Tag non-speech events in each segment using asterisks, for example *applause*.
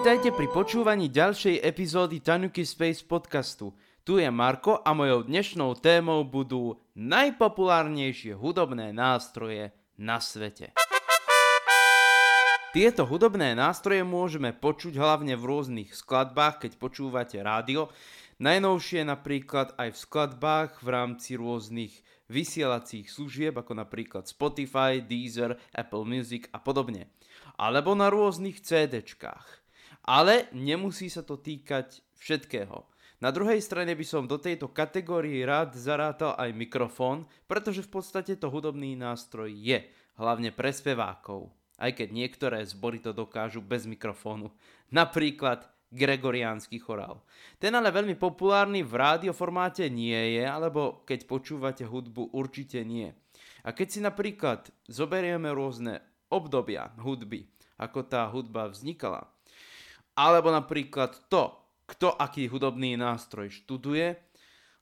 Vítajte pri počúvaní ďalšej epizódy Tanuki Space podcastu. Tu je Marko a mojou dnešnou témou budú najpopulárnejšie hudobné nástroje na svete. Tieto hudobné nástroje môžeme počuť hlavne v rôznych skladbách, keď počúvate rádio, najnovšie napríklad aj v skladbách v rámci rôznych vysielacích služieb, ako napríklad Spotify, Deezer, Apple Music a podobne. Alebo na rôznych CDčkách. Ale nemusí sa to týkať všetkého. Na druhej strane by som do tejto kategórie rád zarátal aj mikrofón, pretože v podstate to hudobný nástroj je, hlavne pre spevákov. Aj keď niektoré zbory to dokážu bez mikrofónu. Napríklad gregoriánsky chorál. Ten ale veľmi populárny v rádioformáte nie je, alebo keď počúvate hudbu určite nie. A keď si napríklad zoberieme rôzne obdobia hudby, ako tá hudba vznikala, alebo napríklad to, kto aký hudobný nástroj študuje.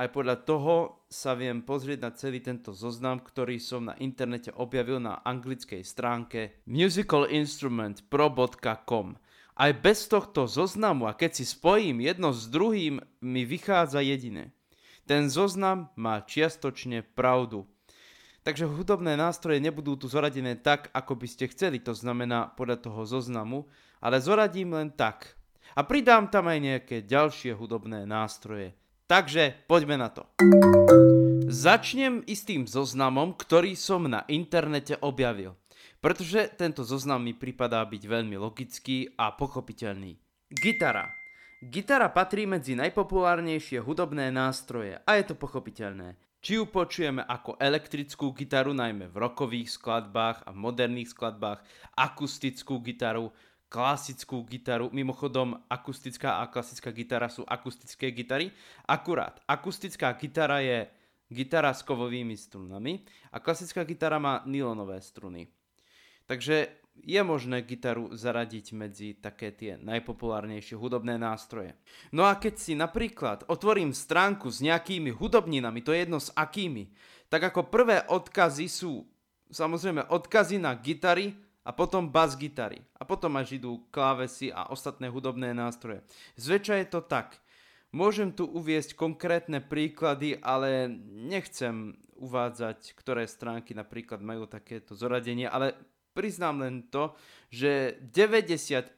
Aj podľa toho sa viem pozrieť na celý tento zoznam, ktorý som na internete objavil na anglickej stránke musicalinstrumentpro.com. Aj bez tohto zoznamu a keď si spojím jedno s druhým, mi vychádza jediné. Ten zoznam má čiastočne pravdu. Takže hudobné nástroje nebudú tu zoradené tak, ako by ste chceli, to znamená podľa toho zoznamu, ale zoradím len tak. A pridám tam aj nejaké ďalšie hudobné nástroje. Takže poďme na to. Začnem istým zoznamom, ktorý som na internete objavil. Pretože tento zoznam mi pripadá byť veľmi logický a pochopiteľný. Gitara. Gitara patrí medzi najpopulárnejšie hudobné nástroje a je to pochopiteľné. Či ju počujeme ako elektrickú gitaru, najmä v rokových skladbách a moderných skladbách, akustickú gitaru, klasickú gitaru. Mimochodom, akustická a klasická gitara sú akustické gitary. Akurát, akustická gitara je gitara s kovovými strunami a klasická gitara má nylonové struny. Takže je možné gitaru zaradiť medzi také tie najpopulárnejšie hudobné nástroje. No a keď si napríklad otvorím stránku s nejakými hudobninami, to je jedno s akými, tak ako prvé odkazy sú samozrejme odkazy na gitary, a potom bas gitary a potom až idú klávesy a ostatné hudobné nástroje. Zväčša je to tak. Môžem tu uviesť konkrétne príklady, ale nechcem uvádzať, ktoré stránky napríklad majú takéto zoradenie, ale priznám len to, že 95%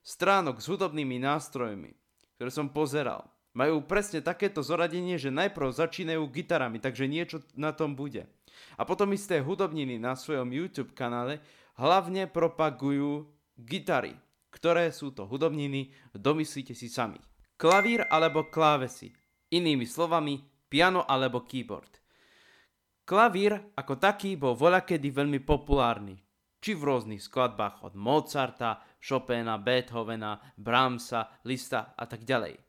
stránok s hudobnými nástrojmi, ktoré som pozeral, majú presne takéto zoradenie, že najprv začínajú gitarami, takže niečo na tom bude. A potom isté hudobniny na svojom YouTube kanále hlavne propagujú gitary, ktoré sú to hudobniny, domyslíte si sami. Klavír alebo klávesy, inými slovami piano alebo keyboard. Klavír ako taký bol voľakedy veľmi populárny, či v rôznych skladbách od Mozarta, Chopina, Beethovena, Brahmsa, Lista a tak ďalej.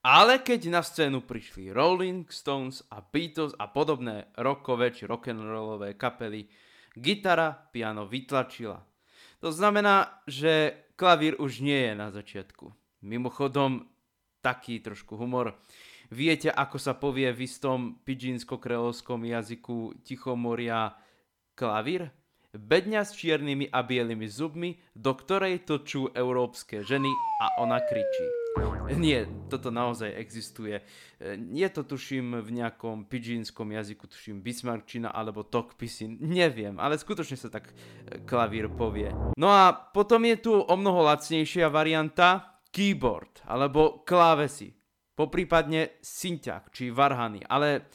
Ale keď na scénu prišli Rolling Stones a Beatles a podobné rockové či rock'n'rollové kapely, gitara piano vytlačila. To znamená, že klavír už nie je na začiatku. Mimochodom, taký trošku humor. Viete, ako sa povie v istom pidžinsko-kreolskom jazyku Tichomoria klavír? Bedňa s čiernymi a bielými zubmi, do ktorej točú európske ženy a ona kričí. *laughs* Nie, toto naozaj existuje. Je to tuším v nejakom pidžínskom jazyku, tuším bismarckčina alebo tokpisin, neviem, ale skutočne sa tak e, klavír povie. No a potom je tu o mnoho lacnejšia varianta keyboard alebo klávesy, poprípadne synťak či varhany, ale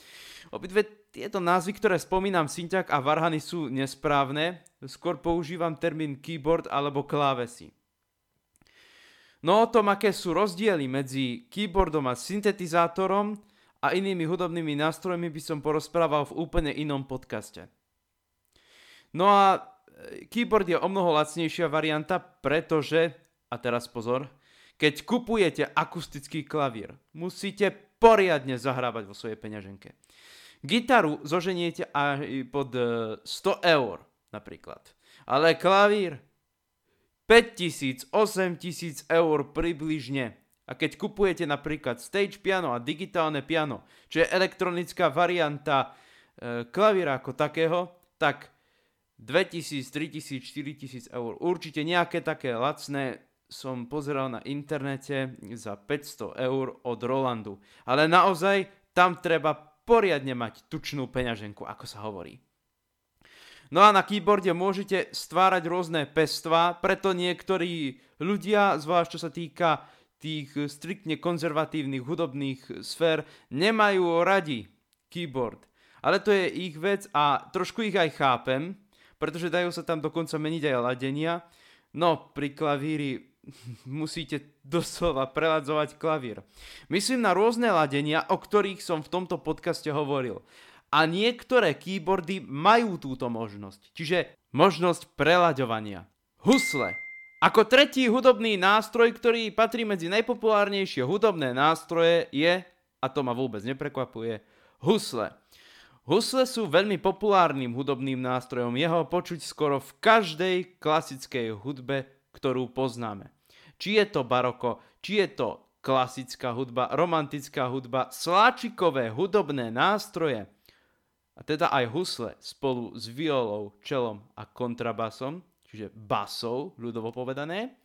obidve tieto názvy, ktoré spomínam, synťak a varhany sú nesprávne, skôr používam termín keyboard alebo klávesy. No o tom, aké sú rozdiely medzi keyboardom a syntetizátorom a inými hudobnými nástrojmi by som porozprával v úplne inom podcaste. No a e, keyboard je o mnoho lacnejšia varianta, pretože, a teraz pozor, keď kupujete akustický klavír, musíte poriadne zahrávať vo svojej peňaženke. Gitaru zoženiete aj pod 100 e, eur napríklad. Ale klavír 5000, 8000 eur približne. A keď kupujete napríklad stage piano a digitálne piano, čo je elektronická varianta e, klavíra ako takého, tak 2000, 3000, 4000 eur. Určite nejaké také lacné som pozeral na internete za 500 eur od Rolandu. Ale naozaj tam treba poriadne mať tučnú peňaženku, ako sa hovorí. No a na keyboarde môžete stvárať rôzne pestva, preto niektorí ľudia, zvlášť čo sa týka tých striktne konzervatívnych hudobných sfér, nemajú radi keyboard. Ale to je ich vec a trošku ich aj chápem, pretože dajú sa tam dokonca meniť aj ladenia. No, pri klavíri *laughs* musíte doslova preladzovať klavír. Myslím na rôzne ladenia, o ktorých som v tomto podcaste hovoril a niektoré keyboardy majú túto možnosť, čiže možnosť prelaďovania. Husle. Ako tretí hudobný nástroj, ktorý patrí medzi najpopulárnejšie hudobné nástroje je, a to ma vôbec neprekvapuje, husle. Husle sú veľmi populárnym hudobným nástrojom, jeho počuť skoro v každej klasickej hudbe, ktorú poznáme. Či je to baroko, či je to klasická hudba, romantická hudba, sláčikové hudobné nástroje, a teda aj husle spolu s violou, čelom a kontrabasom, čiže basou, ľudovo povedané,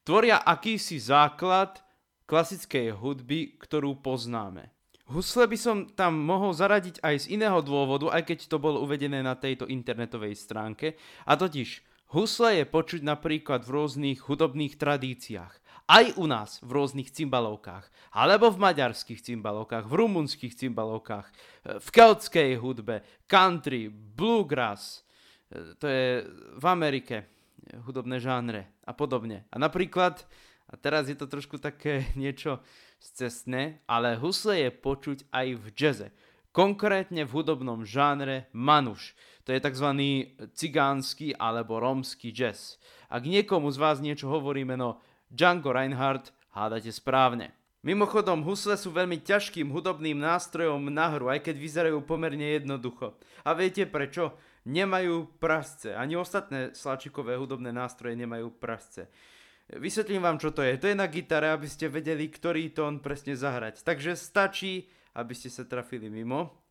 tvoria akýsi základ klasickej hudby, ktorú poznáme. Husle by som tam mohol zaradiť aj z iného dôvodu, aj keď to bolo uvedené na tejto internetovej stránke, a totiž husle je počuť napríklad v rôznych hudobných tradíciách aj u nás v rôznych cymbalovkách, alebo v maďarských cymbalovkách, v rumunských cymbalovkách, e, v keltskej hudbe, country, bluegrass, e, to je v Amerike e, hudobné žánre a podobne. A napríklad, a teraz je to trošku také *laughs* niečo cestné, ale husle je počuť aj v jaze. Konkrétne v hudobnom žánre manuš. To je tzv. cigánsky alebo rómsky jazz. Ak niekomu z vás niečo hovorí meno Django Reinhardt, hádate správne. Mimochodom, husle sú veľmi ťažkým hudobným nástrojom na hru, aj keď vyzerajú pomerne jednoducho. A viete prečo? Nemajú prasce. Ani ostatné slačikové hudobné nástroje nemajú prasce. Vysvetlím vám, čo to je. To je na gitare, aby ste vedeli, ktorý tón presne zahrať. Takže stačí, aby ste sa trafili mimo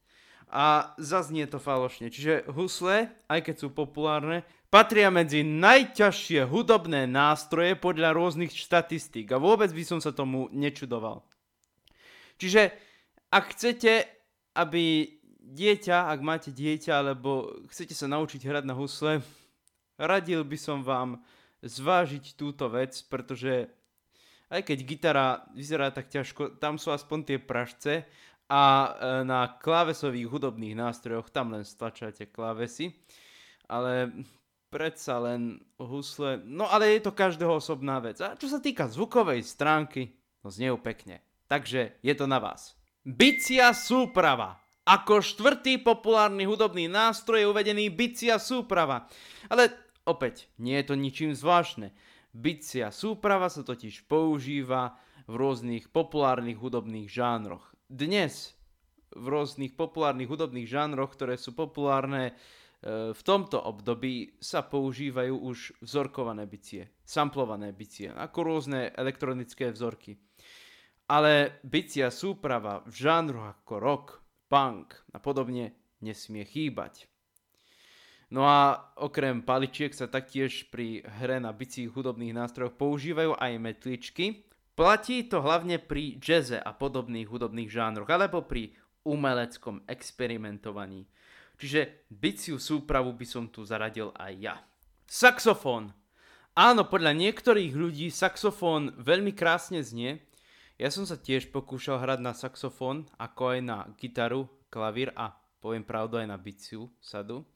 a zaznie to falošne. Čiže husle, aj keď sú populárne, patria medzi najťažšie hudobné nástroje podľa rôznych štatistík a vôbec by som sa tomu nečudoval. Čiže ak chcete, aby dieťa, ak máte dieťa alebo chcete sa naučiť hrať na husle, radil by som vám zvážiť túto vec, pretože aj keď gitara vyzerá tak ťažko, tam sú aspoň tie pražce a e, na klávesových hudobných nástrojoch tam len stlačáte klávesy, ale predsa len husle, no ale je to každého osobná vec. A čo sa týka zvukovej stránky, no znejú pekne. Takže je to na vás. Bicia súprava. Ako štvrtý populárny hudobný nástroj je uvedený bicia súprava. Ale opäť, nie je to ničím zvláštne. Bicia súprava sa totiž používa v rôznych populárnych hudobných žánroch dnes v rôznych populárnych hudobných žánroch, ktoré sú populárne e, v tomto období sa používajú už vzorkované bicie, samplované bicie, ako rôzne elektronické vzorky. Ale bicia súprava v žánroch ako rock, punk a podobne nesmie chýbať. No a okrem paličiek sa taktiež pri hre na bicích hudobných nástrojoch používajú aj metličky, Platí to hlavne pri jazze a podobných hudobných žánroch, alebo pri umeleckom experimentovaní. Čiže biciu súpravu by som tu zaradil aj ja. Saxofón. Áno, podľa niektorých ľudí saxofón veľmi krásne znie. Ja som sa tiež pokúšal hrať na saxofón, ako aj na gitaru, klavír a poviem pravdu aj na biciu sadu.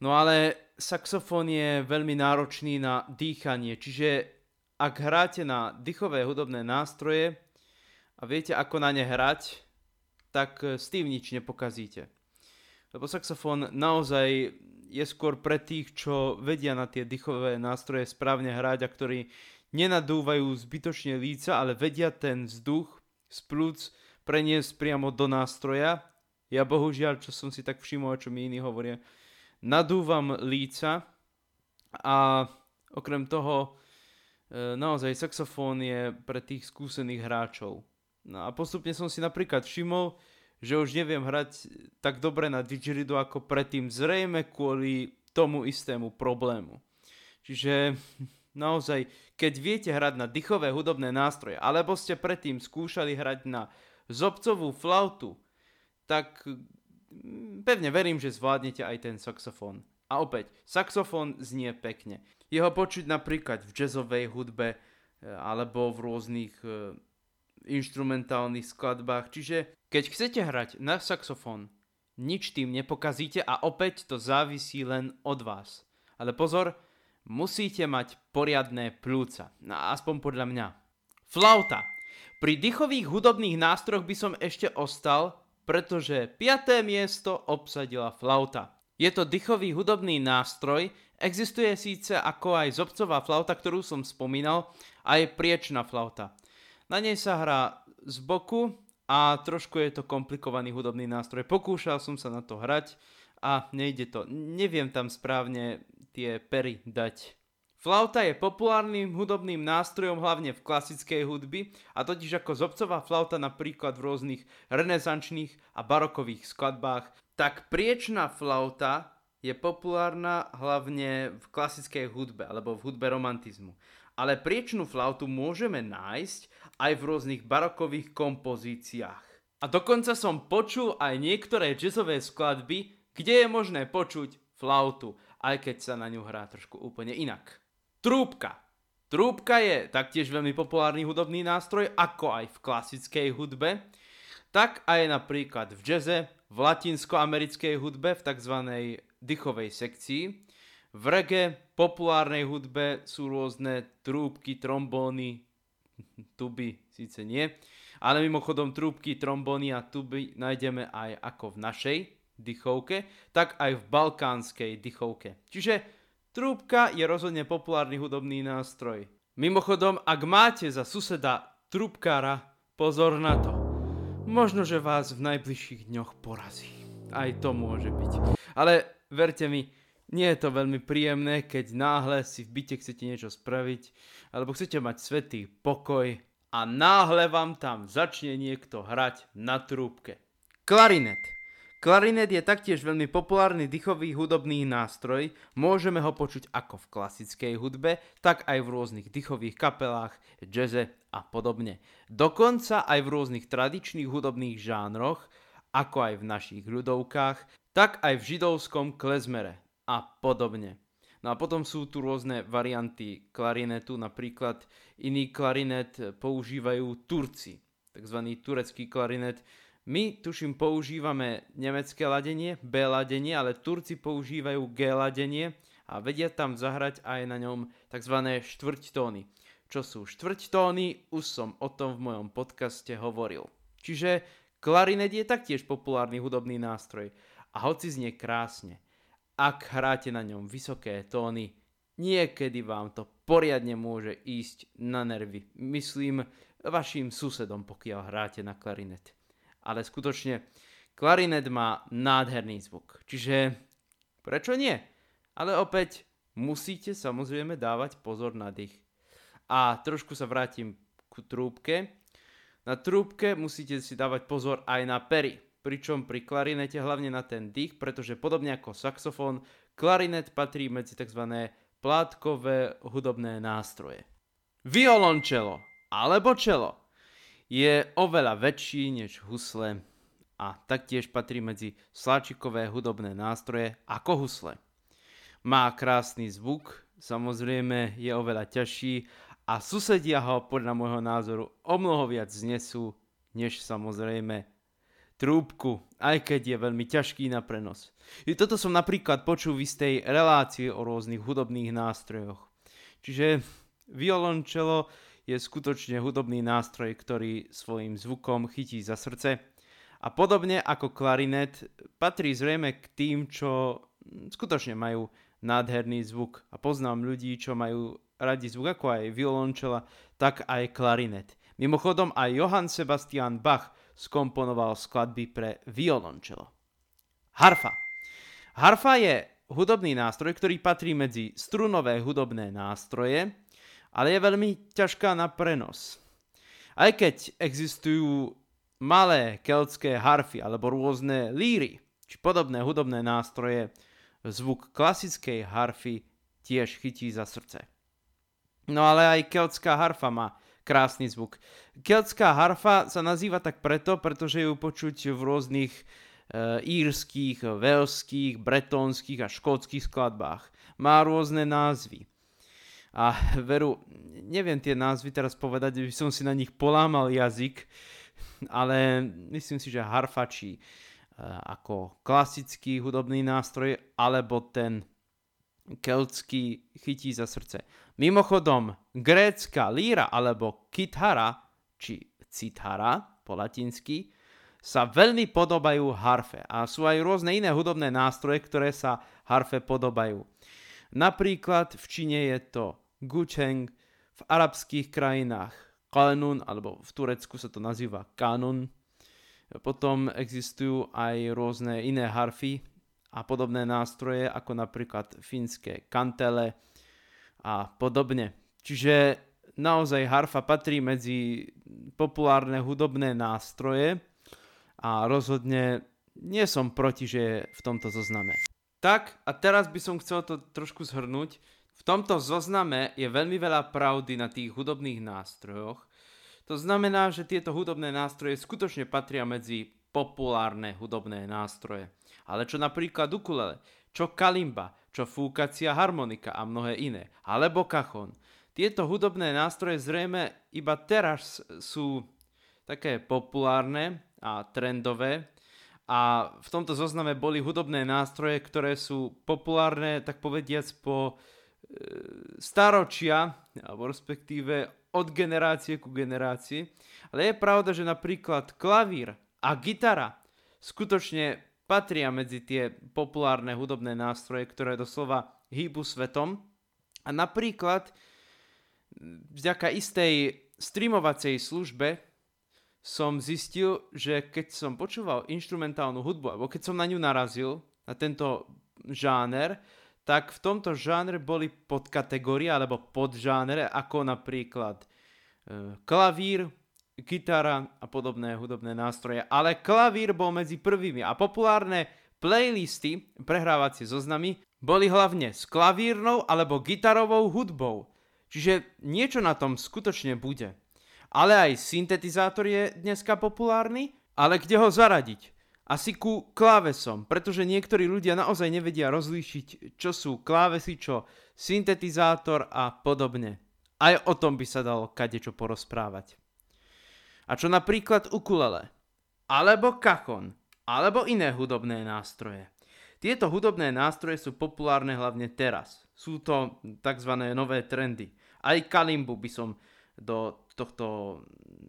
No ale saxofón je veľmi náročný na dýchanie, čiže ak hráte na dychové hudobné nástroje a viete, ako na ne hrať, tak s tým nič nepokazíte. Lebo saxofón naozaj je skôr pre tých, čo vedia na tie dychové nástroje správne hrať a ktorí nenadúvajú zbytočne líca, ale vedia ten vzduch z plúc preniesť priamo do nástroja. Ja bohužiaľ, čo som si tak všimol, čo mi iní hovoria, nadúvam líca a okrem toho naozaj saxofón je pre tých skúsených hráčov. No a postupne som si napríklad všimol, že už neviem hrať tak dobre na didgeridoo ako predtým, zrejme kvôli tomu istému problému. Čiže *laughs* naozaj, keď viete hrať na dychové hudobné nástroje, alebo ste predtým skúšali hrať na zobcovú flautu, tak mm, pevne verím, že zvládnete aj ten saxofón. A opäť, saxofón znie pekne. Jeho počuť napríklad v jazzovej hudbe e, alebo v rôznych e, instrumentálnych skladbách. Čiže keď chcete hrať na saxofón, nič tým nepokazíte a opäť to závisí len od vás. Ale pozor, musíte mať poriadné plúca. No, aspoň podľa mňa. Flauta. Pri dychových hudobných nástrojoch by som ešte ostal, pretože piaté miesto obsadila flauta. Je to dychový hudobný nástroj, existuje síce ako aj zobcová flauta, ktorú som spomínal, aj priečná flauta. Na nej sa hrá z boku a trošku je to komplikovaný hudobný nástroj. Pokúšal som sa na to hrať a nejde to. Neviem tam správne tie pery dať. Flauta je populárnym hudobným nástrojom hlavne v klasickej hudbi a totiž ako zobcová flauta napríklad v rôznych renesančných a barokových skladbách tak priečná flauta je populárna hlavne v klasickej hudbe alebo v hudbe romantizmu. Ale priečnú flautu môžeme nájsť aj v rôznych barokových kompozíciách. A dokonca som počul aj niektoré jazzové skladby, kde je možné počuť flautu, aj keď sa na ňu hrá trošku úplne inak. Trúbka. Trúbka je taktiež veľmi populárny hudobný nástroj, ako aj v klasickej hudbe, tak aj napríklad v jazze, v latinskoamerickej hudbe v tzv. dychovej sekcii. V reggae, populárnej hudbe sú rôzne trúbky, trombóny, *laughs* tuby síce nie, ale mimochodom trúbky, trombóny a tuby nájdeme aj ako v našej dychovke, tak aj v balkánskej dychovke. Čiže trúbka je rozhodne populárny hudobný nástroj. Mimochodom, ak máte za suseda trúbkára, pozor na to. Možno, že vás v najbližších dňoch porazí. Aj to môže byť. Ale verte mi, nie je to veľmi príjemné, keď náhle si v byte chcete niečo spraviť, alebo chcete mať svetý pokoj a náhle vám tam začne niekto hrať na trúbke. Klarinet. Klarinet je taktiež veľmi populárny dýchový hudobný nástroj, môžeme ho počuť ako v klasickej hudbe, tak aj v rôznych dýchových kapelách, jazze a podobne. Dokonca aj v rôznych tradičných hudobných žánroch, ako aj v našich ľudovkách, tak aj v židovskom klezmere a podobne. No a potom sú tu rôzne varianty klarinetu, napríklad iný klarinet používajú Turci, tzv. turecký klarinet, my, tuším, používame nemecké ladenie, B ladenie, ale Turci používajú G ladenie a vedia tam zahrať aj na ňom tzv. štvrťtóny. Čo sú štvrťtóny, už som o tom v mojom podcaste hovoril. Čiže klarinet je taktiež populárny hudobný nástroj a hoci znie krásne, ak hráte na ňom vysoké tóny, niekedy vám to poriadne môže ísť na nervy. Myslím vašim susedom, pokiaľ hráte na klarinet ale skutočne klarinet má nádherný zvuk. Čiže prečo nie? Ale opäť musíte samozrejme dávať pozor na dých. A trošku sa vrátim ku trúbke. Na trúbke musíte si dávať pozor aj na pery, pričom pri klarinete hlavne na ten dých, pretože podobne ako saxofón, klarinet patrí medzi tzv. plátkové hudobné nástroje. Violončelo alebo čelo je oveľa väčší než husle a taktiež patrí medzi sláčikové hudobné nástroje ako husle. Má krásny zvuk, samozrejme je oveľa ťažší a susedia ho podľa môjho názoru o mnoho viac znesú, než samozrejme trúbku, aj keď je veľmi ťažký na prenos. I toto som napríklad počul v istej relácii o rôznych hudobných nástrojoch. Čiže violončelo je skutočne hudobný nástroj, ktorý svojim zvukom chytí za srdce. A podobne ako klarinet, patrí zrejme k tým, čo skutočne majú nádherný zvuk. A poznám ľudí, čo majú radi zvuk ako aj violončela, tak aj klarinet. Mimochodom aj Johann Sebastian Bach skomponoval skladby pre violončelo. Harfa. Harfa je hudobný nástroj, ktorý patrí medzi strunové hudobné nástroje, ale je veľmi ťažká na prenos. Aj keď existujú malé keltské harfy alebo rôzne líry či podobné hudobné nástroje, zvuk klasickej harfy tiež chytí za srdce. No ale aj keltská harfa má krásny zvuk. Keltská harfa sa nazýva tak preto, pretože ju počuť v rôznych e, írskych, velských, bretonských a škótskych skladbách. Má rôzne názvy. A veru, neviem tie názvy teraz povedať, by som si na nich polámal jazyk, ale myslím si, že harfačí e, ako klasický hudobný nástroj, alebo ten keltský chytí za srdce. Mimochodom, grécka líra alebo kithara, či cithara po latinsky, sa veľmi podobajú harfe a sú aj rôzne iné hudobné nástroje, ktoré sa harfe podobajú. Napríklad v Číne je to gučeng, v arabských krajinách kanun, alebo v Turecku sa to nazýva kanun. Potom existujú aj rôzne iné harfy a podobné nástroje, ako napríklad fínske kantele a podobne. Čiže naozaj harfa patrí medzi populárne hudobné nástroje a rozhodne nie som proti, že je v tomto zozname. Tak a teraz by som chcel to trošku zhrnúť. V tomto zozname je veľmi veľa pravdy na tých hudobných nástrojoch. To znamená, že tieto hudobné nástroje skutočne patria medzi populárne hudobné nástroje. Ale čo napríklad ukulele, čo kalimba, čo fúkacia harmonika a mnohé iné, alebo kachon. Tieto hudobné nástroje zrejme iba teraz sú také populárne a trendové, a v tomto zozname boli hudobné nástroje, ktoré sú populárne, tak povediac, po e, staročia, alebo respektíve od generácie ku generácii. Ale je pravda, že napríklad klavír a gitara skutočne patria medzi tie populárne hudobné nástroje, ktoré doslova hýbu svetom. A napríklad vďaka istej streamovacej službe, som zistil, že keď som počúval instrumentálnu hudbu, alebo keď som na ňu narazil, na tento žáner, tak v tomto žánre boli podkategórie alebo podžánre, ako napríklad e, klavír, gitara a podobné hudobné nástroje. Ale klavír bol medzi prvými a populárne playlisty, prehrávacie zoznamy, boli hlavne s klavírnou alebo gitarovou hudbou. Čiže niečo na tom skutočne bude. Ale aj syntetizátor je dneska populárny, ale kde ho zaradiť? Asi ku klávesom, pretože niektorí ľudia naozaj nevedia rozlíšiť, čo sú klávesy, čo syntetizátor a podobne. Aj o tom by sa dalo kadečo porozprávať. A čo napríklad ukulele, alebo kachon, alebo iné hudobné nástroje. Tieto hudobné nástroje sú populárne hlavne teraz. Sú to tzv. nové trendy. Aj kalimbu by som do tohto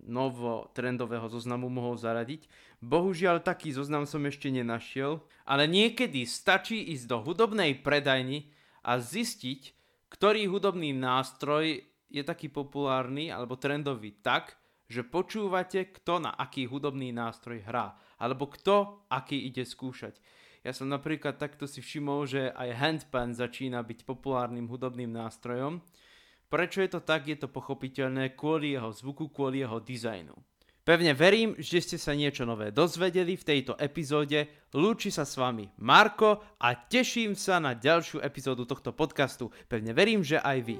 novo trendového zoznamu mohol zaradiť. Bohužiaľ taký zoznam som ešte nenašiel, ale niekedy stačí ísť do hudobnej predajny a zistiť, ktorý hudobný nástroj je taký populárny alebo trendový tak, že počúvate, kto na aký hudobný nástroj hrá, alebo kto aký ide skúšať. Ja som napríklad takto si všimol, že aj handpan začína byť populárnym hudobným nástrojom, Prečo je to tak, je to pochopiteľné kvôli jeho zvuku, kvôli jeho dizajnu. Pevne verím, že ste sa niečo nové dozvedeli v tejto epizóde. Lúči sa s vami Marko a teším sa na ďalšiu epizódu tohto podcastu. Pevne verím, že aj vy.